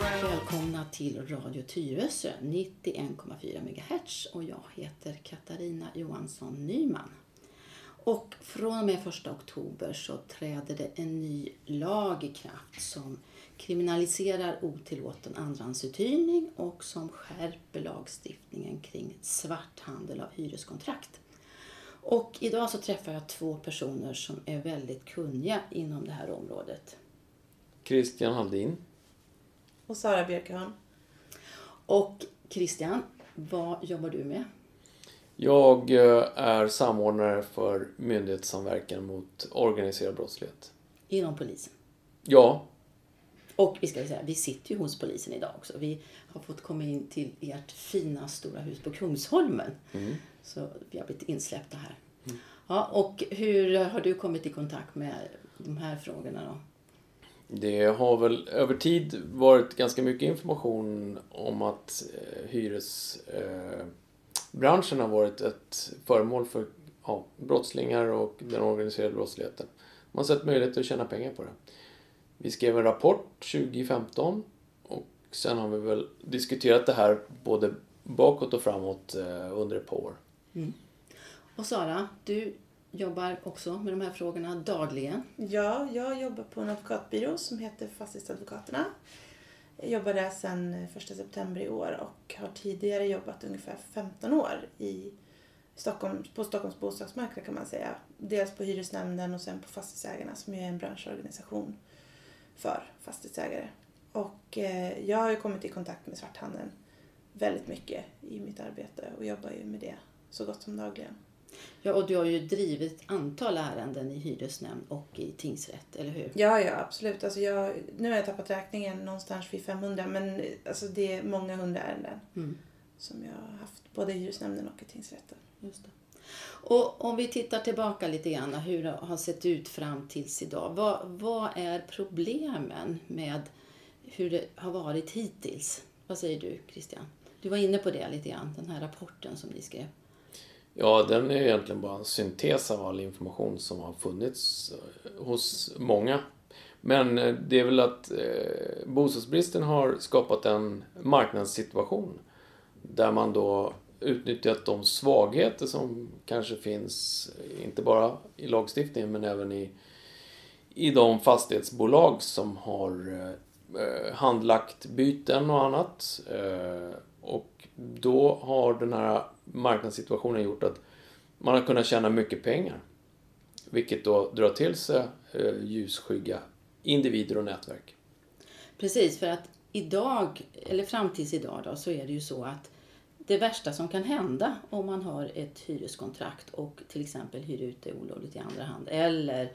Välkomna till Radio Tyresö 91,4 MHz och jag heter Katarina Johansson Nyman. Och från och med 1 oktober så träder det en ny lag i kraft som kriminaliserar otillåten andrahandsuthyrning och som skärper lagstiftningen kring svarthandel av hyreskontrakt. Och idag så träffar jag två personer som är väldigt kunniga inom det här området. Christian Haldin. Och Sara Björkehörn. Och Christian, vad jobbar du med? Jag eh, är samordnare för myndighetssamverkan mot organiserad brottslighet. Inom polisen. Ja, Och vi ska säga, vi sitter ju hos polisen idag också. Vi har fått komma in till ert fina stora hus på Kungsholmen. Så vi har blivit insläppta här. Ja, och hur har du kommit i kontakt med de här frågorna då? det har väl över tid varit ganska mycket information om att eh, hyresbranschen eh, branschen har varit ett föremål för ja, brottslingar och den organiserade brottsligheten. Man har sett möjligheter att tjäna pengar på det. Vi skrev en rapport 2015 och sen har vi väl diskuterat det här både bakåt och framåt eh, under ett par år. Och Sara, du jobbar också med de här frågorna dagligen. Ja, jag jobbar på en advokatbyrå som heter Fastighetsadvokaterna. Jag jobbar där sedan 1 eh, september i år och har tidigare jobbat ungefär 15 år i Stockholm, på Stockholms bostadsmarknad kan man säga. Dels på hyresnämnden och sen på Fastighetsägarna som ju är en branschorganisation för fastighetsägare. Och eh, jag har ju kommit i kontakt med svarthandeln väldigt mycket i mitt arbete och jobbar ju med det så gott som dagligen. Ja, och du har ju drivit antal ärenden i hyresnämnd och i tingsrätt, eller hur? Ja, ja absolut. Alltså jag, nu har jag tappat räkningen någonstans vid 500 men alltså det är många hundra ärenden Mm. som jag har haft både i hyresnämnden och i tingsrätten. Just det. Och om vi tittar tillbaka lite grann hur det har sett ut fram tills idag. Vad, vad är problemen med hur det har varit hittills? Vad säger du Christian? Du var inne på det lite grann, den här rapporten som ni skrev. Ja, den är egentligen bara en syntes av all information som har funnits eh, hos många. Men eh, det är väl att eh, bostadsbristen har skapat en marknadssituation där man då utnyttjat de svagheter som kanske finns, inte bara i lagstiftningen men även i, i de fastighetsbolag som har eh, eh handlagt byten och annat. Eh, och då har den här marknadssituationen gjort att man har kunnat tjäna mycket pengar. Vilket då drar till sig eh, ljusskygga individer och nätverk. Precis, för att idag, eller fram tills idag då, så är det ju så att det värsta som kan hända om man har ett hyreskontrakt och till exempel hyr ut det olovligt i andra hand eller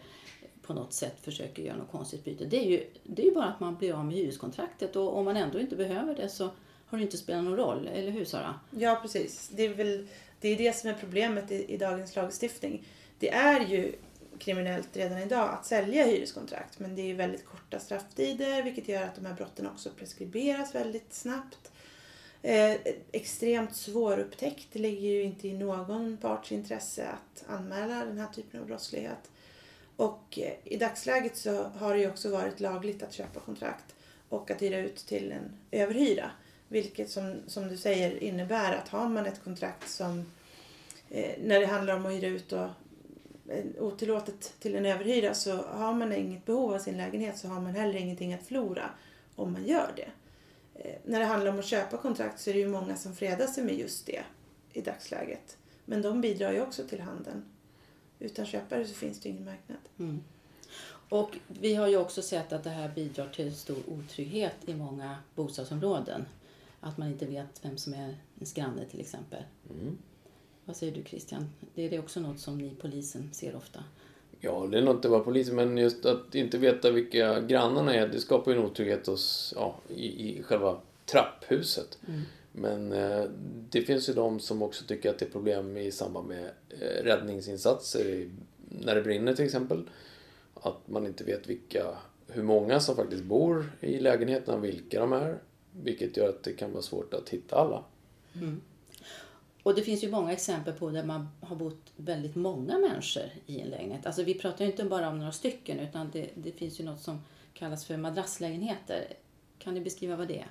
på något sätt försöker göra något konstigt byte. Det är ju, det är ju bara att man blir av med hyreskontraktet och om man ändå inte behöver det så har det inte spelat någon roll, eller hur Sara? Ja, precis. Det är väl det, är det som är problemet i, i dagens lagstiftning. Det är ju kriminellt redan idag att sälja hyreskontrakt men det är ju väldigt korta strafftider vilket gör att de här brotten också preskriberas väldigt snabbt. Eh, extremt svårupptäckt. Det ligger ju inte i någon parts intresse att anmäla den här typen av brottslighet. Och eh, i dagsläget så har det ju också varit lagligt att köpa kontrakt och att hyra ut till en överhyra. Vilket som, som du säger innebär att har man ett kontrakt som eh, när det handlar om att hyra ut då, eh, otillåtet till en överhyra så har man inget behov av sin lägenhet så har man heller ingenting att förlora om man gör det. Eh, när det handlar om att köpa kontrakt så är det ju många som fredar sig med just det i dagsläget. Men de bidrar ju också till handeln. Utan köpare så finns det ju ingen marknad. Mm. Och vi har ju också sett att det här bidrar till stor otrygghet i många bostadsområden. Att man inte vet vem som är ens granne till exempel. Vad säger du Christian? Det är det också något som ni polisen ser ofta? Ja, det är nog inte bara polisen, men just att inte veta vilka grannarna är, det skapar ju en otrygghet hos, ja, i, i själva trapphuset. Men eh, det finns ju de som också tycker att det är problem i samband med eh, räddningsinsatser när det brinner till exempel. Att man inte vet vilka hur många som faktiskt bor i lägenheterna, vilka de är. Vilket gör att det kan vara svårt att hitta alla. Och det finns ju många exempel på där man har bott väldigt många människor i en lägenhet. Alltså vi pratar ju inte bara om några stycken utan det, det finns ju något som kallas för madrasslägenheter. Kan ni beskriva vad det är?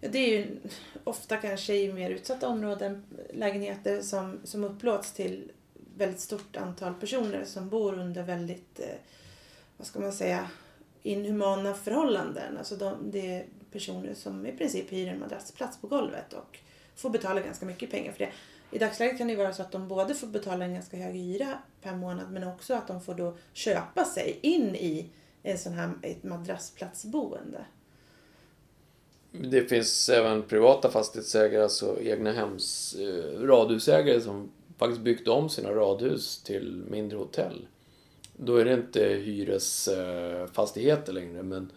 Ja, det är ju ofta kanske i mer utsatta områden lägenheter som, som upplåts till väldigt stort antal personer som bor under väldigt, eh, vad ska man säga, inhumana förhållanden. Alltså de, det personer som i princip hyr en madrassplats på golvet och får betala ganska mycket pengar för det. I dagsläget kan det ju vara så att de både får betala en ganska hög hyra per månad men också att de får då köpa sig in i en sån här, ett madrassplatsboende. Det finns även privata fastighetsägare, alltså egna hems eh, radhusägare som faktiskt byggt om sina radhus till mindre hotell. Då är det inte hyresfastigheter eh, längre men,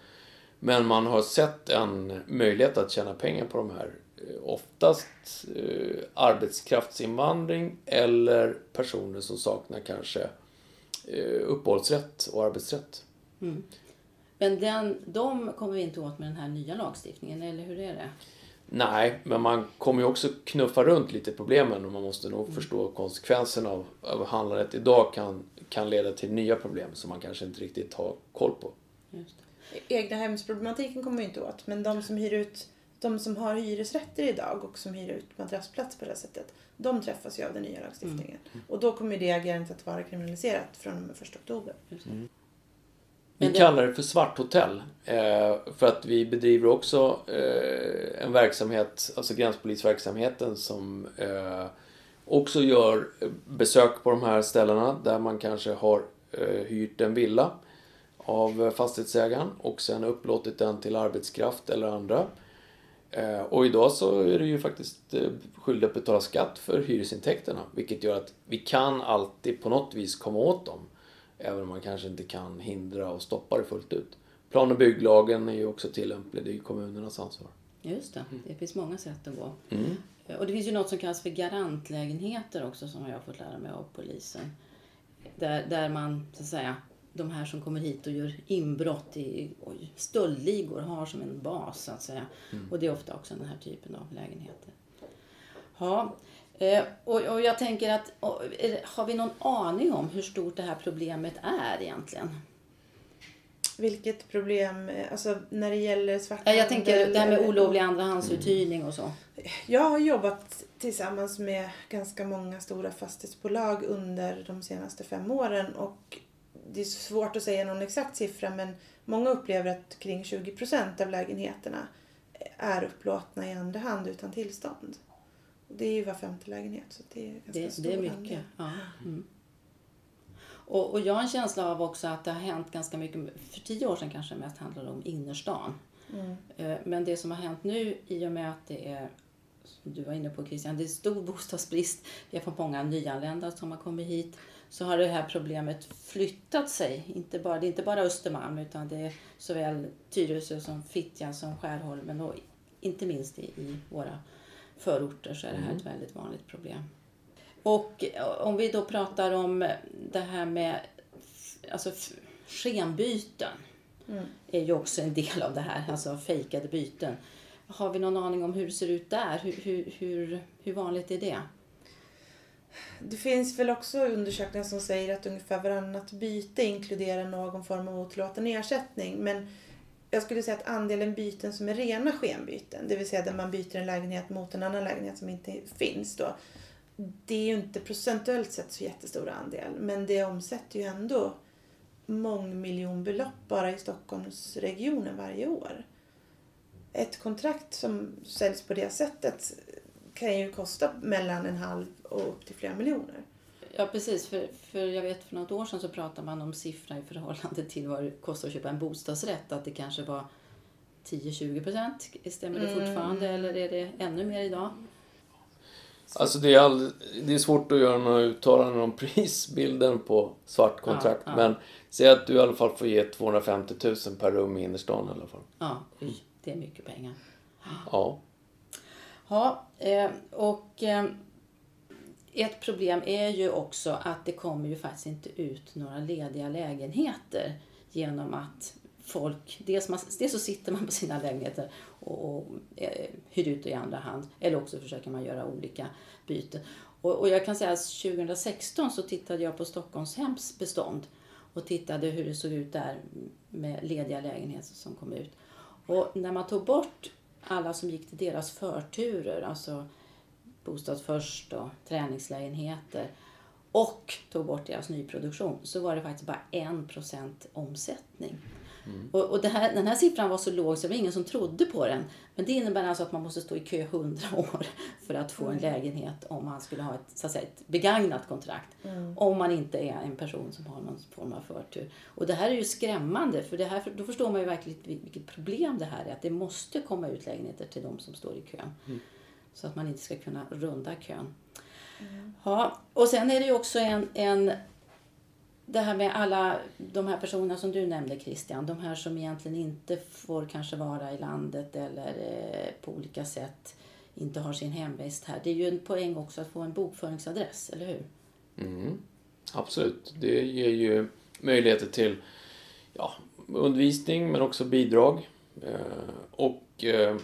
men man har sett en möjlighet att tjäna pengar på de här. Eh, Oftast eh, arbetskraftsinvandring eller personer som saknar kanske eh, uppehållsrätt och arbetsrätt. Men den, de kommer vi inte åt med den här nya lagstiftningen, eller hur är det? Nej, men man kommer ju också knuffa runt lite problemen och man måste nog förstå konsekvenserna av, av handlandet idag kan, kan leda till nya problem som man kanske inte riktigt har koll på. Just det. Egna hemsproblematiken kommer vi inte åt, men de som hyr ut de som har hyresrätter idag och som hyr ut madrassplats på det här sättet, de träffas ju av den nya lagstiftningen. Och då kommer det agerandet att vara kriminaliserat från och med 1 oktober. Det. Vi kallar det för svarthotell. Eh, för att vi bedriver också eh, en verksamhet, alltså gränspolisverksamheten som eh, också gör besök på de här ställena där man kanske har hyrt en villa av eh, fastighetsägaren och sen upplåtit den till arbetskraft eller andra. Eh, och idag så är det ju faktiskt eh, skyldig att betala skatt för hyresintäkterna vilket gör att vi kan alltid på något vis komma åt dem. Även om man kanske inte kan hindra och stoppa det fullt ut. Plan och bygglagen är ju också tillämplig, det är ju kommunernas ansvar. Just det, det finns många sätt att gå. Mm. Och det finns ju något som kallas för garantlägenheter också som jag har fått lära mig av polisen. Där, där man, så att säga, de här som kommer hit och gör inbrott i oj, stöldligor har som en bas så att säga. Och det är ofta också den här typen av lägenheter. Ja, eh, och, och jag tänker att har vi någon aning om hur stort det här problemet är egentligen? Vilket problem, eh, alltså när det gäller Ja, svarthandel? jag tänker det här med olovlig andrahandsuthyrning och så. Jag har jobbat tillsammans med ganska många stora fastighetsbolag under de senaste fem åren och det är svårt att säga någon exakt siffra men många upplever att kring 20 procent av lägenheterna är upplåtna i andra hand utan tillstånd. Och Det är ju var femte lägenhet så det är ganska Det, stor det är mycket. Ja. Mm. Och, och jag har en känsla av också att det har hänt ganska mycket. För tio år sedan kanske det mest handlade om innerstan. Mm. Eh, Men det som har hänt nu i och med att det är, som du var inne på Christian, det är stor bostadsbrist. Vi har fått många nyanlända som har kommit hit. Så har det här problemet flyttat sig. Inte bara, det är inte bara Östermalm utan det är såväl Tyresö som Fittja som Skärholmen och inte minst i, i våra förorter så är det här ett väldigt vanligt problem. Och eh, om vi då pratar om det här med alltså, skenbyten Mm. är ju också en del av det här, alltså fejkade byten. Har vi någon aning om hur det ser ut där? Hur, hur, hur, hur vanligt är det? Det finns väl också undersökningar som säger att ungefär varannat byte inkluderar någon form av otillåten ersättning. Men jag skulle säga att andelen byten som är rena skenbyten, det vill säga där man byter en lägenhet mot en annan lägenhet som inte finns då. Det är ju inte procentuellt sett så jättestor andel, men det omsätter ju ändå mångmiljonbelopp bara i Stockholmsregionen varje år. Ett kontrakt som säljs på det sättet kan ju kosta mellan en halv och upp till flera miljoner. Ja precis, för, för jag vet för något år sedan så pratade man om siffror i förhållande till vad det kostar att köpa en bostadsrätt. Att det kanske var 10-20 procent. Stämmer det fortfarande eller är det ännu mer idag? Alltså det är, all, det är svårt att göra några uttalanden om prisbilden på svart kontrakt. Ja, ja. Men säg att du i alla fall får ge 250 000 per rum i innerstan i alla fall. Ja, det är mycket pengar. Ja. Ja, eh, och eh, ett problem är ju också att det kommer ju faktiskt inte ut några lediga lägenheter genom att folk, dels, man, dels så sitter man på sina lägenheter och, och eh, hyr ut i andra hand eller också försöker man göra olika byten. Och, och jag kan säga att 2016 så tittade jag på Stockholmshems bestånd och tittade hur det såg ut där med lediga lägenheter som kom ut. Och när man tog bort alla som gick till deras förturer, alltså Bostad först och träningslägenheter och tog bort deras nyproduktion så var det faktiskt bara 1% omsättning. Och, och det här, den här siffran var så låg så det var ingen som trodde på den. Men det innebär alltså att man måste stå i kö 100 år för att få en lägenhet om man skulle ha ett, så att säga, ett begagnat kontrakt. Om man inte är en person som har någon form av förtur. Och det här är ju skrämmande för det här, då förstår man ju verkligen vilket problem det här är. Att det måste komma ut lägenheter till de som står i kön. Så att man inte ska kunna runda kön. Ja, och sen är det ju också en, en det här med alla de här personerna som du nämnde Christian, de här som egentligen inte får kanske vara i landet eller eh, på olika sätt inte har sin hemvist här. Det är ju en poäng också att få en bokföringsadress, eller hur? Mm, absolut. Det ger ju möjligheter till ja, undervisning men också bidrag. Eh, och eh,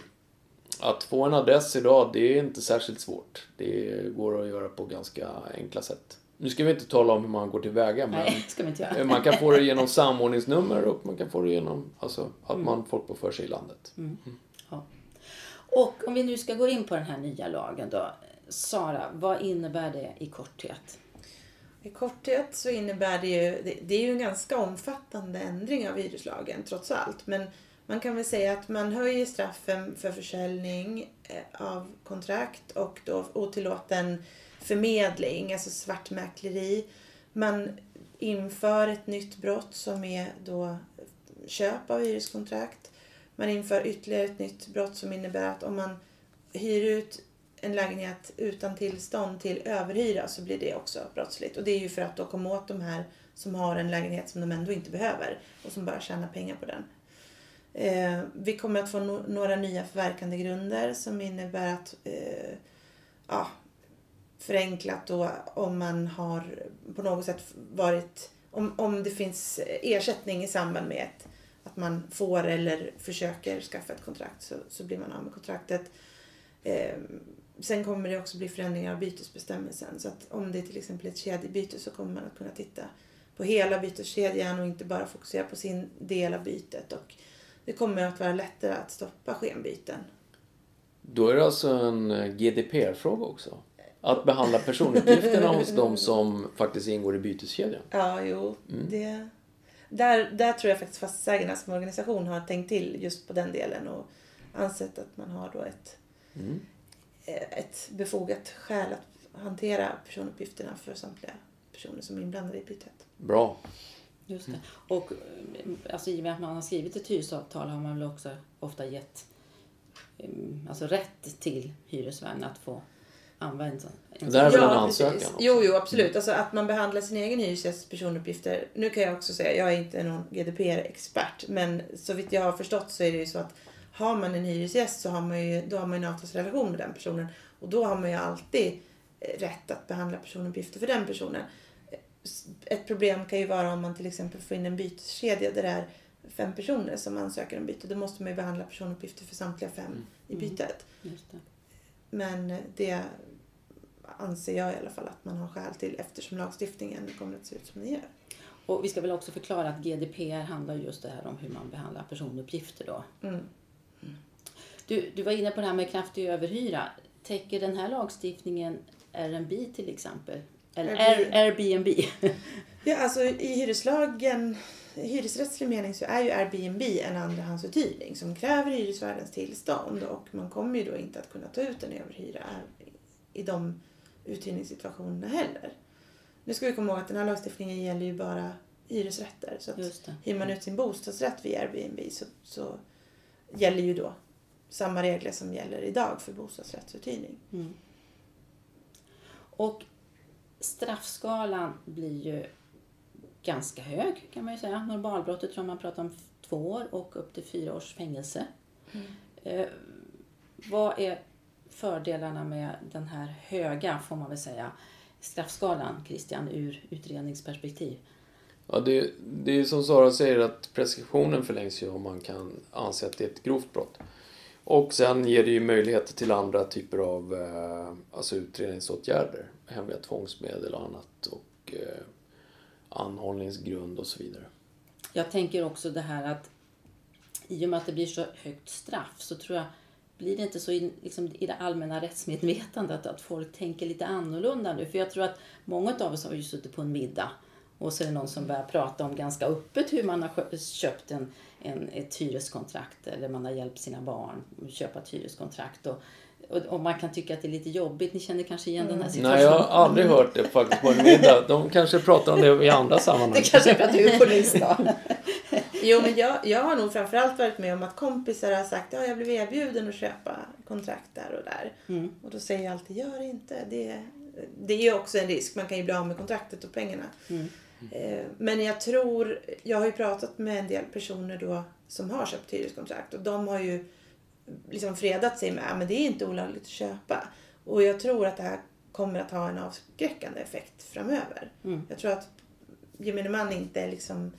att få en adress idag, det är inte särskilt svårt. Det går att göra på ganska enkla sätt. Nu ska vi inte tala om hur man går tillväga, men Nej, ska vi inte göra. man kan få det genom samordningsnummer och man kan få det genom alltså, att man folkbokför sig i landet. Ja. Och om vi nu ska gå in på den här nya lagen då. Sara, vad innebär det i korthet? I korthet så innebär det ju, det, det är ju en ganska omfattande ändring av hyreslagen trots allt. Men man kan väl säga att man höjer straffen för försäljning eh, av kontrakt och då otillåten förmedling, alltså svartmäkleri. Man inför ett nytt brott som är då köp av hyreskontrakt. Man inför ytterligare ett nytt brott som innebär att om man hyr ut en lägenhet utan tillstånd till överhyra så blir det också brottsligt. Och det är ju för att då komma åt de här som har en lägenhet som de ändå inte behöver och som bara tjänar pengar på den. Eh, vi kommer att få no- några nya förverkande grunder som innebär att eh, ja, förenklat då om man har på något sätt varit om, om det finns ersättning i samband med ett, att man får eller försöker skaffa ett kontrakt så, så blir man av med kontraktet. Eh, sen kommer det också bli förändringar av bytesbestämmelsen så att om det är till exempel ett kedjebyte så kommer man att kunna titta på hela byteskedjan och inte bara fokusera på sin del av bytet. Och det kommer att vara lättare att stoppa skenbyten. Då är det alltså en eh, GDPR-fråga också. Att behandla personuppgifterna hos de som faktiskt ingår i byteskedjan. Ja, jo. Det, där, där tror jag faktiskt Fastighetsägarna som organisation har tänkt till just på den delen och ansett att man har då ett, eh, ett befogat skäl att hantera personuppgifterna för samtliga personer som är inblandade i bytet. Bra. Just det. Och eh, alltså, i och med att man har skrivit ett hyresavtal har man väl också ofta gett um, alltså, rätt till hyresvärden att få använda en Det här är väl en precis. ansökan också? Jo, jo, absolut. Alltså att man behandlar sin egen hyresgästs personuppgifter. Nu kan jag också säga, jag är inte någon GDPR-expert, men så vitt jag har förstått så är det ju så att har man en hyresgäst så har man ju, då har man ju en avtalsrelation med den personen och då har man ju alltid eh, rätt att behandla personuppgifter för den personen. Ett problem kan ju vara om man till exempel får in en byteskedja där det är fem personer som ansöker om byte. Då måste man ju behandla personuppgifter för samtliga fem i bytet. Just det. Men det anser jag i alla fall att man har skäl till eftersom lagstiftningen kommer att se ut som den gör. Och vi ska väl också förklara att GDPR handlar just det här om hur man behandlar personuppgifter då. Mm. Du, du var inne på det här med kraftig överhyra. Täcker den här lagstiftningen Airbnb till exempel? Eller Air, Airbnb? Ja, alltså i hyreslagen, i hyresrättslig mening så är ju Airbnb en andrahandsuthyrning som kräver hyresvärdens tillstånd och man kommer ju då inte att kunna ta ut en överhyra i de uthyrningssituationerna heller. Nu ska vi komma ihåg att den här lagstiftningen gäller ju bara hyresrätter. Så att hyr man ut sin bostadsrätt via Airbnb så, så gäller ju då samma regler som gäller idag för bostadsrättsuthyrning. Mm. Och straffskalan blir ju ganska hög kan man ju säga. Normalbrottet tror man pratar om två år och upp till fyra års fängelse. Eh, vad är fördelarna med den här höga, får man väl säga, straffskalan, Christian, ur utredningsperspektiv? Ja, det, det är som Sara säger att preskriptionen förlängs ju om man kan anse att det är ett grovt brott. Och sen ger det ju möjligheter till andra typer av eh, alltså utredningsåtgärder. Hemliga tvångsmedel och annat. Och eh, anhållningsgrund och så vidare. Jag tänker också det här att i och med att det blir så högt straff så tror jag blir det inte så i, liksom, i det allmänna rättsmedvetandet att folk tänker lite annorlunda nu. För jag tror att många av oss har ju suttit på en middag och så är det någon som börjar prata om ganska öppet hur man har köpt en, en, ett hyreskontrakt eller man har hjälpt sina barn att köpa ett hyreskontrakt. Och, och, man kan tycka att det är lite jobbigt. Ni känner kanske igen den här situationen? Nej, jag har aldrig hört det faktiskt på en middag. De kanske pratar om det i andra sammanhang. Det kanske är för att du är polis då. Jo, men jag, jag har nog framförallt varit med om att kompisar har sagt att jag blev erbjuden att köpa kontrakt där och där. Mm. Och då säger jag alltid, gör det inte. Det, det är ju också en risk. Man kan ju bli av med kontraktet och pengarna. Mm. Eh, Men jag tror, jag har ju pratat med en del personer då som har köpt hyreskontrakt och de har ju liksom fredat sig med att det är inte olagligt att köpa. Och jag tror att det här kommer att ha en avskräckande effekt framöver. Mm. Jag tror att gemene man inte är liksom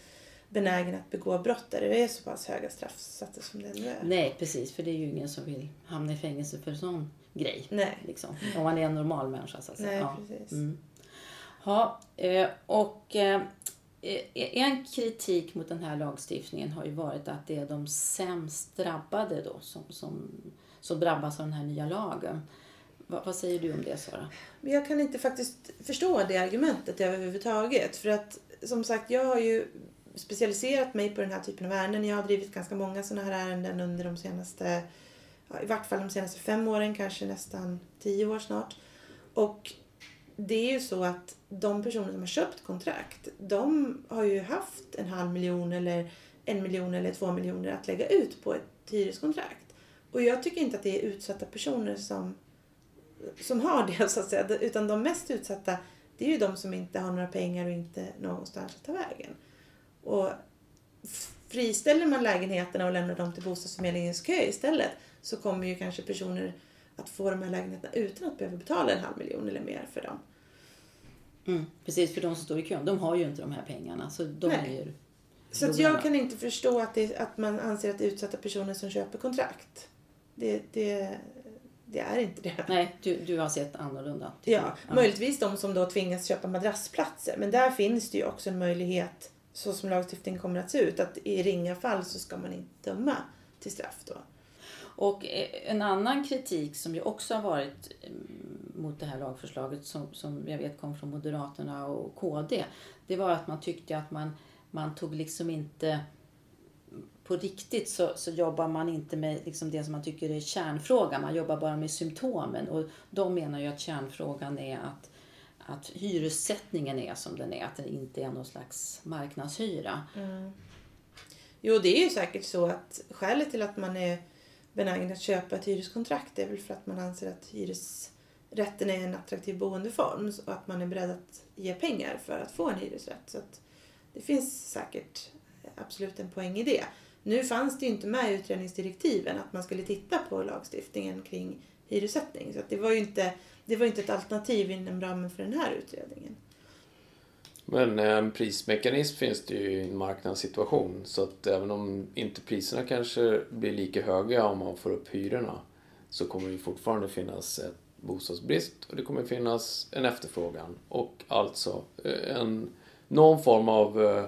benägen att begå brott där det är så pass höga straffsatser som det nu är. Nej, precis. För det är ju ingen som vill hamna i fängelse för en sån grej. Nej. Liksom. Om man är en normal människa så att säga. Nej, ja. precis. Mm. Ja, eh, och eh, Eh, eh, en kritik mot den här lagstiftningen har ju varit att det är de sämst drabbade då som, som, som drabbas av den här nya lagen. Va, vad säger du om det Sara? Jag kan inte faktiskt förstå det argumentet överhuvudtaget. För att som sagt, jag har ju specialiserat mig på den här typen av ärenden. Jag har drivit ganska många sådana här ärenden under de senaste, ja, i vart fall de senaste fem åren, kanske nästan tio år snart. Och det är ju så att de personer som har köpt kontrakt, de har ju haft en halv miljon eller en miljon eller två miljoner att lägga ut på ett hyreskontrakt. Och jag tycker inte att det är utsatta personer som som har det så att säga. Utan de mest utsatta det är ju de som inte har några pengar och inte någonstans att ta vägen. Och friställer man lägenheterna och lämnar dem till bostadsförmedlingens kö istället så kommer ju kanske personer att få de här lägenheterna utan att behöva betala en halv miljon eller mer för dem. Mm. Precis, för de som står i kön, de har ju inte de här pengarna. Så de Nej. är ju... Så att jag kan inte förstå att, det, att man anser att det är utsatta personer som köper kontrakt. Det, det, det är inte det. Nej, du, du har sett annorlunda. Ja, du? möjligtvis de som då tvingas köpa madrassplatser. Men där finns det ju också en möjlighet, så som lagstiftningen kommer att se ut, att i ringa fall så ska man inte döma till straff då. Och eh, en annan kritik som ju också har varit mm, mot det här lagförslaget som, som jag vet kom från Moderaterna och KD. Det var att man tyckte att man, man tog liksom inte på riktigt så, så jobbar man inte med liksom det som man tycker är kärnfrågan. Man jobbar bara med symptomen. Och de menar ju att kärnfrågan är att, att hyressättningen är som den är. Att det inte är någon slags marknadshyra. Mm. Jo, det är ju säkert så att skälet till att man är benägen att köpa ett hyreskontrakt är väl för att man anser att hyresrätten är en attraktiv boendeform och att man är beredd att ge pengar för att få en hyresrätt. Så att det finns säkert absolut en poäng i det. Nu fanns det ju inte med i utredningsdirektiven att man skulle titta på lagstiftningen kring hyressättning. Så att det var ju inte, det var ju inte ett alternativ inom ramen för den här utredningen. Men en prismekanism finns det ju i en marknadssituation. Så att även om inte priserna kanske blir lika höga om man får upp hyrorna så kommer det fortfarande finnas ett bostadsbrist och det kommer finnas en efterfrågan. Och alltså eh, en, någon form av eh,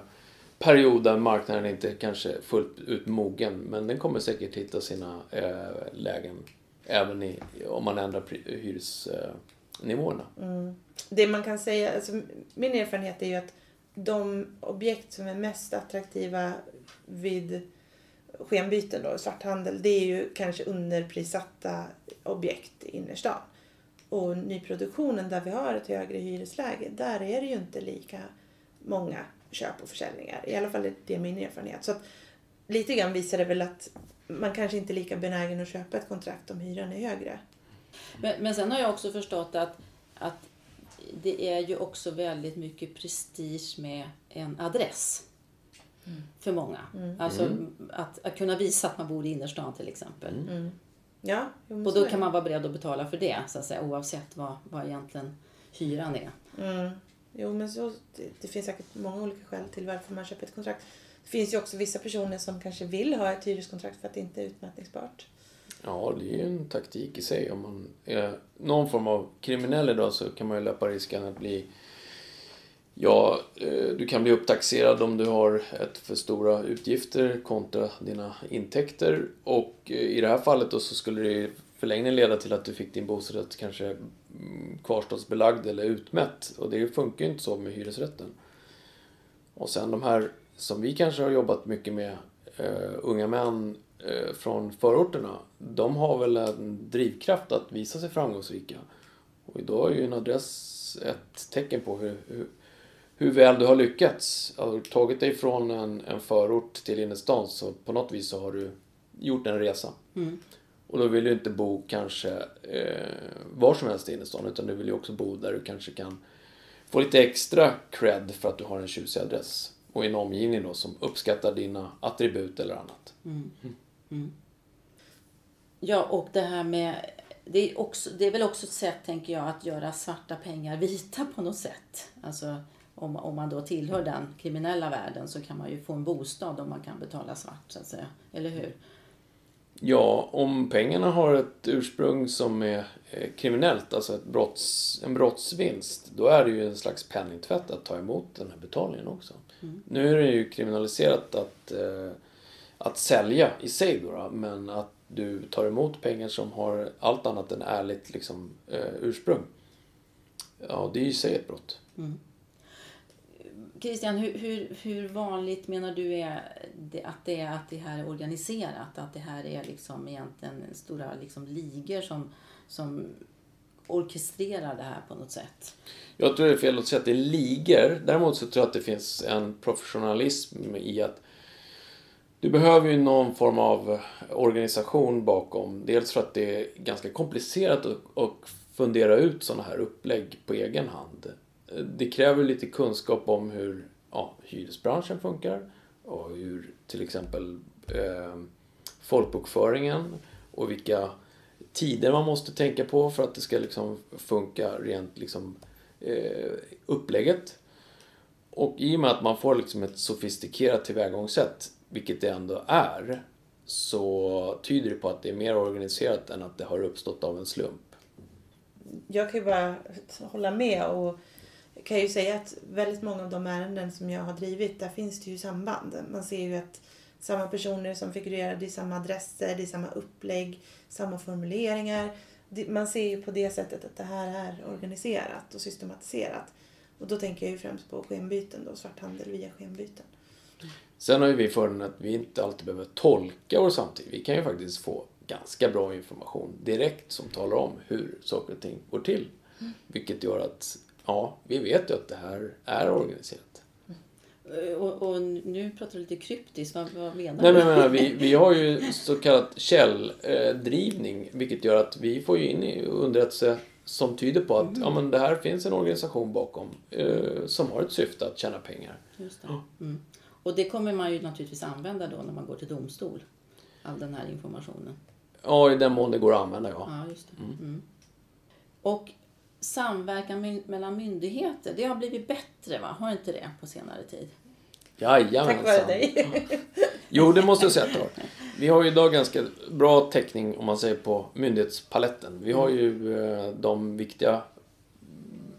period där marknaden inte kanske är fullt ut mogen men den kommer säkert hitta sina lägen även i, om man ändrar hyres nivåerna. Mm. Det man kan säga, alltså, min erfarenhet är ju att de objekt som är mest attraktiva vid skenbyten då, svarthandel, det är ju kanske underprissatta objekt i innerstan. Och nyproduktionen där vi har ett högre hyresläge, där är det ju inte lika många köp och försäljningar. I alla fall är det min erfarenhet. Så att lite grann visar det väl att man kanske inte är lika benägen att köpa ett kontrakt om hyran är högre. Men, men sen har jag också förstått att, att det är ju också väldigt mycket prestige med en adress. För många. Alltså att, att kunna visa att man bor i innerstan till exempel. Ja, jo, men Och då kan man vara beredd att betala för det så att säga, oavsett vad, vad egentligen hyran är. Mm. Jo, men så, det, det finns säkert många olika skäl till varför man köper ett kontrakt. Det finns ju också vissa personer som kanske vill ha ett hyreskontrakt för att det inte är utmätningsbart. Ja, det är ju en taktik i sig. Om man är någon form av kriminell idag så kan man ju löpa risken att bli Ja, eh, du kan bli upptaxerad om du har ett för stora utgifter kontra dina intäkter. Och eh, i det här fallet då så skulle det i förlängningen leda till att du fick din bostadsrätt kanske mm, kvarstadsbelagd eller utmätt. Och det funkar ju inte så med hyresrätten. Och sen de här som vi kanske har jobbat mycket med, uh, unga män från förorterna. De har väl en drivkraft att visa sig framgångsrika. Och idag är ju en adress ett tecken på hur, hur hur väl du har lyckats. Har du tagit dig från en, en förort till innerstan så på något vis så har du gjort en resa. Mm. Och då vill du inte bo kanske eh, var som helst i innerstan utan du vill ju också bo där du kanske kan få lite extra cred för att du har en tjusig adress. Och en omgivning då som uppskattar dina attribut eller annat. Ja, och det här med... Det är, också, det är väl också ett sätt, tänker jag, att göra svarta pengar vita på något sätt. Alltså, om, om man då tillhör den kriminella världen så kan man ju få en bostad om man kan betala svart, så att säga. Eller hur? Ja, om pengarna har ett ursprung som är eh, kriminellt, alltså ett brotts, en brottsvinst, då är det ju en slags penningtvätt att ta emot den här betalningen också. Nu är det ju kriminaliserat att, eh, att sälja i sig då, då, men att du tar emot pengar som har allt annat än ärligt liksom, eh, ursprung. Ja, det är ju i sig ett brott. Christian, hur, hur, hur vanligt menar du är det, att det är att det här är organiserat? Att det här är liksom egentligen stora liksom ligor som, som orkestrerar det här på något sätt? Jag tror det är fel att säga att det är ligor. Däremot så tror jag att det finns en professionalism i att du behöver ju någon form av eh, organisation bakom. Dels för att det är ganska komplicerat att, fundera ut sådana här upplägg på egen hand. Eh, det kräver lite kunskap om hur ja, hyresbranschen funkar och hur till exempel eh, folkbokföringen och vilka tider man måste tänka på för att det ska liksom funka rent liksom, eh, upplägget. Och i och med att man får liksom ett sofistikerat tillvägagångssätt, vilket det ändå är, så tyder det på att det är mer organiserat än att det har uppstått av en slump. Jag kan ju bara hålla med och kan ju säga att väldigt många av de ärenden som jag har drivit, där finns det ju samband. Man ser ju att samma personer som figurerar, det är samma adresser, det är samma upplägg, samma formuleringar. Man ser ju på det sättet att det här är organiserat och systematiserat. Och då tänker jag ju främst på skenbyten då, svarthandel via skenbyten. Sen har ju vi fördelen att vi inte alltid behöver tolka vår samtid. Vi kan ju faktiskt få ganska bra information direkt som talar om hur saker och ting går till. Vilket gör att, ja, vi vet ju att det här är organiserat. Eh, Och, och nu pratar du lite kryptiskt. Vad, vad menar Nej du? men menar, vi, vi har ju så kallat källdrivning, vilket gör att vi får ju in underrättelse som tyder på att ja, men det här finns en organisation bakom eh, som har ett syfte att tjäna pengar. Just det. Mm. Och det kommer man ju naturligtvis använda då när man går till domstol. All den här informationen. Ja, i den mån det går att använda, ja. Ja, just det. Mm. Och samverkan my- mellan myndigheter, det har blivit bättre va? Har inte det på senare tid? Jajamensan. Tack vare dig. Jo, det måste jag säga att det har. Vi har ju idag ganska bra täckning om man säger på myndighetspaletten. Vi har ju eh, de viktiga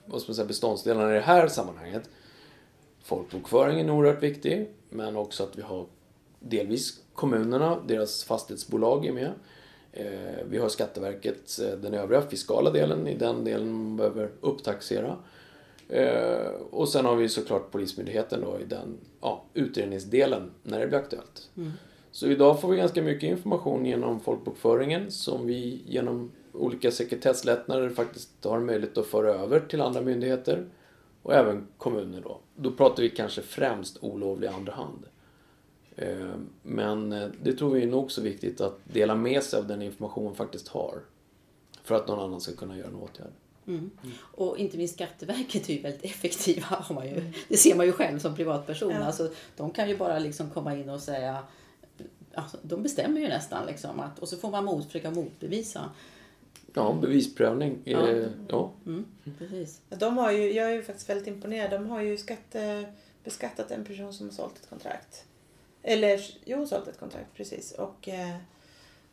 vad ska man säga, beståndsdelarna i det här sammanhanget. Folkbokföringen är oerhört viktig, men också att vi har delvis kommunerna, deras fastighetsbolag är med. Eh, Vi har Skatteverket, eh, den övriga fiskala delen, i den delen man behöver upptaxera. Eh, Och sen har vi såklart Polismyndigheten då i den ja, utredningsdelen när det blir aktuellt. Så idag får vi ganska mycket information genom folkbokföringen som vi genom olika sekretesslättnader faktiskt har möjlighet att föra över till andra myndigheter och även kommuner då. Då pratar vi kanske främst olovlig andra hand. Eh, Men eh, det tror vi är nog så viktigt att dela med sig av den information man faktiskt har. För att någon annan ska kunna göra en åtgärd. Mm. Och inte minst Skatteverket är ju väldigt effektiva. Har man ju. Det ser man ju själv som privatperson. Ja. Alltså, de kan ju bara liksom komma in och säga... Alltså, de bestämmer ju nästan. Liksom, att, och så får man mot, försöka motbevisa. Ja, bevisprövning. Ja. Eh, ja. Mm, precis. De har ju, jag är ju faktiskt väldigt imponerad. De har ju skatte, beskattat en person som har sålt ett kontrakt. Eller jo, sålt ett kontrakt precis. Och eh,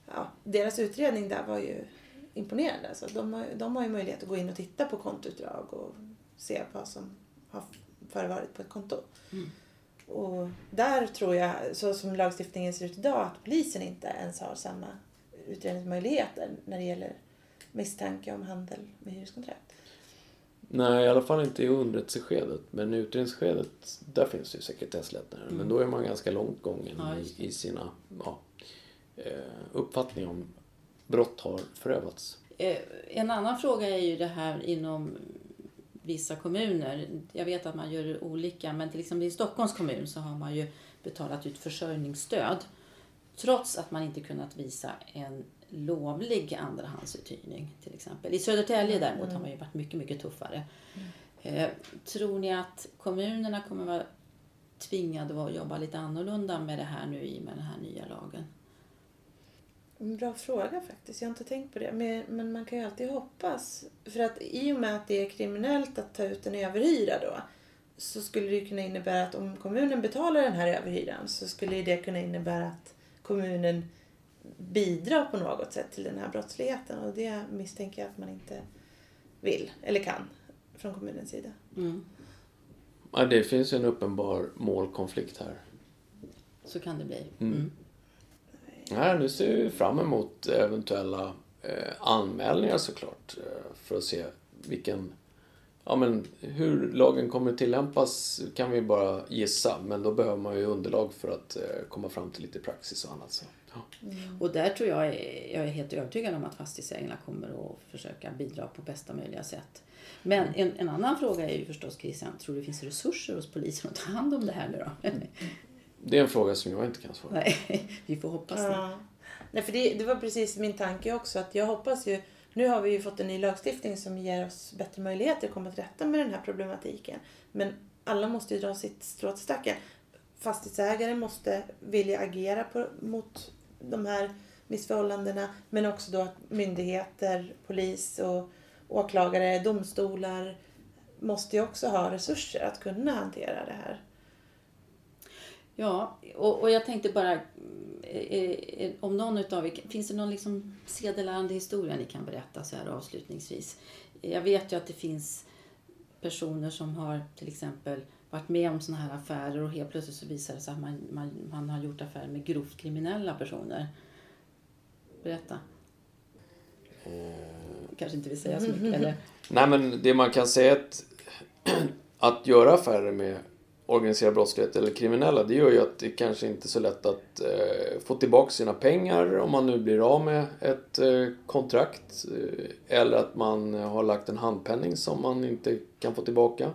ja, deras utredning där var ju imponerande. Alltså, de, har, de har ju möjlighet att gå in och titta på kontoutdrag och se vad som har förevarit på ett konto. Mm. Och där tror jag, så som lagstiftningen ser ut idag, att polisen inte ens har samma utredningsmöjligheter när det gäller misstanke om handel med hyreskontrakt. Nej, i alla fall inte i underrättelseskedet. Men i utredningsskedet, där finns det ju sekretesslättnader. Men då är man ganska långt gången Ja, i, i sina ja, eh, uppfattningar om brott har förövats. Eh, En annan fråga är ju det här inom vissa kommuner. Jag vet att man gör olika, men till exempel i Stockholms kommun så har man ju betalat ut försörjningsstöd trots att man inte kunnat visa en lovlig andrahandsuthyrning till exempel. I Södertälje däremot har man ju varit mycket, mycket tuffare. Eh, tror ni att kommunerna kommer vara tvingade att jobba lite annorlunda med det här nu i och med den här nya lagen? En Bra fråga faktiskt. Jag har inte tänkt på det. Men, men man kan ju alltid hoppas. För att i och med att det är kriminellt att ta ut en överhyra då. Så skulle det kunna innebära att om kommunen betalar den här överhyran så skulle det kunna innebära att kommunen bidrar på något sätt till den här brottsligheten. Och det misstänker jag att man inte vill eller kan från kommunens sida. Mm. Ja, det finns ju en uppenbar målkonflikt här. Så kan det bli. Mm. Mm. Nej, nu ser vi fram emot eventuella eh, anmälningar såklart. Eh, för att se vilken... Ja, men hur lagen kommer att tillämpas kan vi bara gissa. Men då behöver man ju underlag för att eh, komma fram till lite praxis och annat. Så. Ja. Och där tror jag, jag är helt övertygad om att fastighetsägarna kommer att försöka bidra på bästa möjliga sätt. Men en, en annan fråga är ju förstås Christian, tror du det finns resurser hos polisen att ta hand om det här nu då? Det är en fråga som jag inte kan svara på. Nej, vi får hoppas det. Ja. Nej, för det, det var precis min tanke också. Att jag hoppas ju, nu har vi ju fått en ny lagstiftning som ger oss bättre möjligheter att komma till rätta med den här problematiken. Men alla måste ju dra sitt strå till stacken. Fastighetsägare måste vilja agera på, mot de här missförhållandena. Men också då att myndigheter, polis och åklagare, domstolar måste ju också ha resurser att kunna hantera det här. Ja, och, och jag tänkte bara, eh, eh, om någon utav er, finns det någon liksom sedelärande historia ni kan berätta så här avslutningsvis? Jag vet ju att det finns personer som har till exempel varit med om såna här affärer och helt plötsligt så visar det sig att man, man, man har gjort affärer med grovt kriminella personer. Berätta. Kanske inte vill säga så mycket eller? Nej, men det man kan säga är att, att göra affärer med organiserad brottslighet eller kriminella, det gör ju att det kanske inte är så lätt att eh, få tillbaka sina pengar om man nu blir av med ett eh, kontrakt. Eh, eller att man har lagt en handpenning som man inte kan få tillbaka.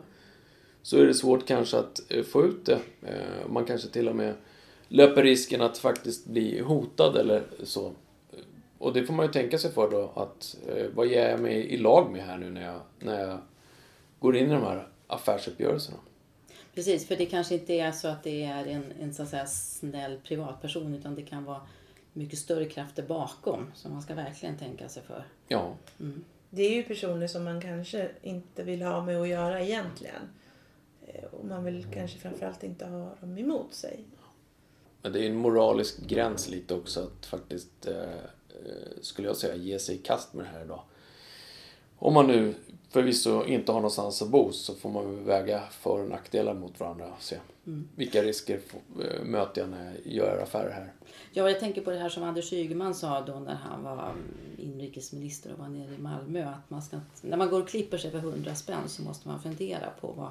Så är det svårt kanske att eh, få ut det. Eh, man kanske till och med löper risken att faktiskt bli hotad eller så. Och det får man ju tänka sig för då att eh, vad ger jag mig i lag med här nu när jag, när jag går in i de här affärsuppgörelserna? Precis, för det kanske inte är så att det är en, en så att säga, snäll privatperson utan det kan vara mycket större krafter bakom. Så man ska verkligen tänka sig för. Ja, Det är ju personer som man kanske inte vill ha med att göra egentligen. Eh, Och man vill kanske framförallt inte ha dem emot sig. men det är en moralisk gräns lite också att faktiskt, eh, eh, skulle jag säga, ge sig i kast med det här idag. Om man nu förvisso inte har någonstans att bo så får man väl väga för och nackdelar mot varandra och se vilka risker får- eh, möter jag när jag gör affärer här. Ja, jag tänker på det här som Anders Ygeman sa då när han var mm, inrikesminister och var nere i Malmö. Att man ska, när man går och klipper sig för 100 spänn så måste man fundera på vad,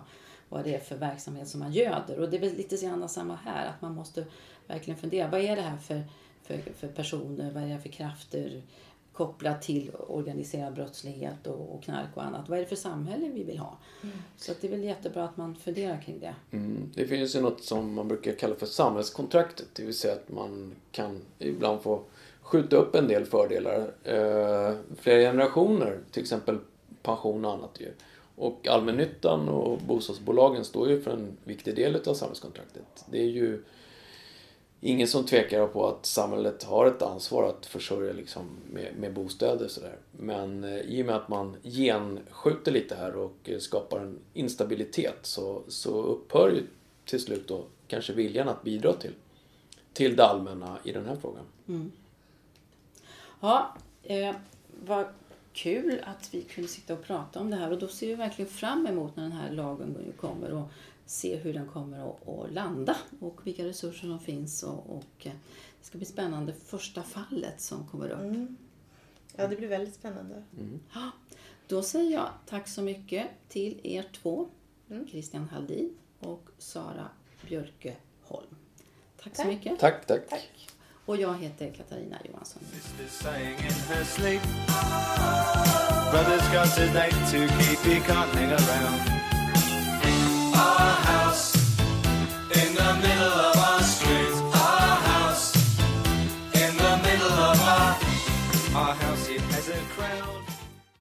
vad det är för verksamhet som man göder. Och det är väl lite grann samma här, att man måste verkligen fundera. Vad är det här för, för, för personer? Vad är det för krafter kopplat till organiserad brottslighet och, och knark och annat? Vad är det för samhälle vi vill ha? Så att det är väl jättebra att man funderar kring det. Mm. Det finns ju något som man brukar kalla för samhällskontraktet. Det vill säga att man kan ibland få skjuta upp en del fördelar. Eh, flera generationer, till exempel pension och annat ju. Och allmännyttan och bostadsbolagen står ju för en viktig del av samhällskontraktet. Det är ju ingen som tvekar på att samhället har ett ansvar att försörja liksom med, med bostäder Så där. Men eh, i och med att man genskjuter lite här och eh, skapar en instabilitet så, så upphör ju till slut då kanske viljan att bidra till, till det allmänna i den här frågan. Mm. Ja, eh, vad kul att vi kunde sitta och prata om det här och då ser vi verkligen fram emot när den här lagen nu kommer och se hur den kommer att, landa och vilka resurser som finns och, och eh, det ska bli spännande första fallet som kommer upp. Mm. Ja, det blir väldigt spännande. Ja, då säger jag tack så mycket till er två, Mm. Christian Haldin och Sara Björkeholm. Tack, så Tack. mycket. Tack, tack. Tack. Och jag heter Katarina Johansson. Our house in the middle of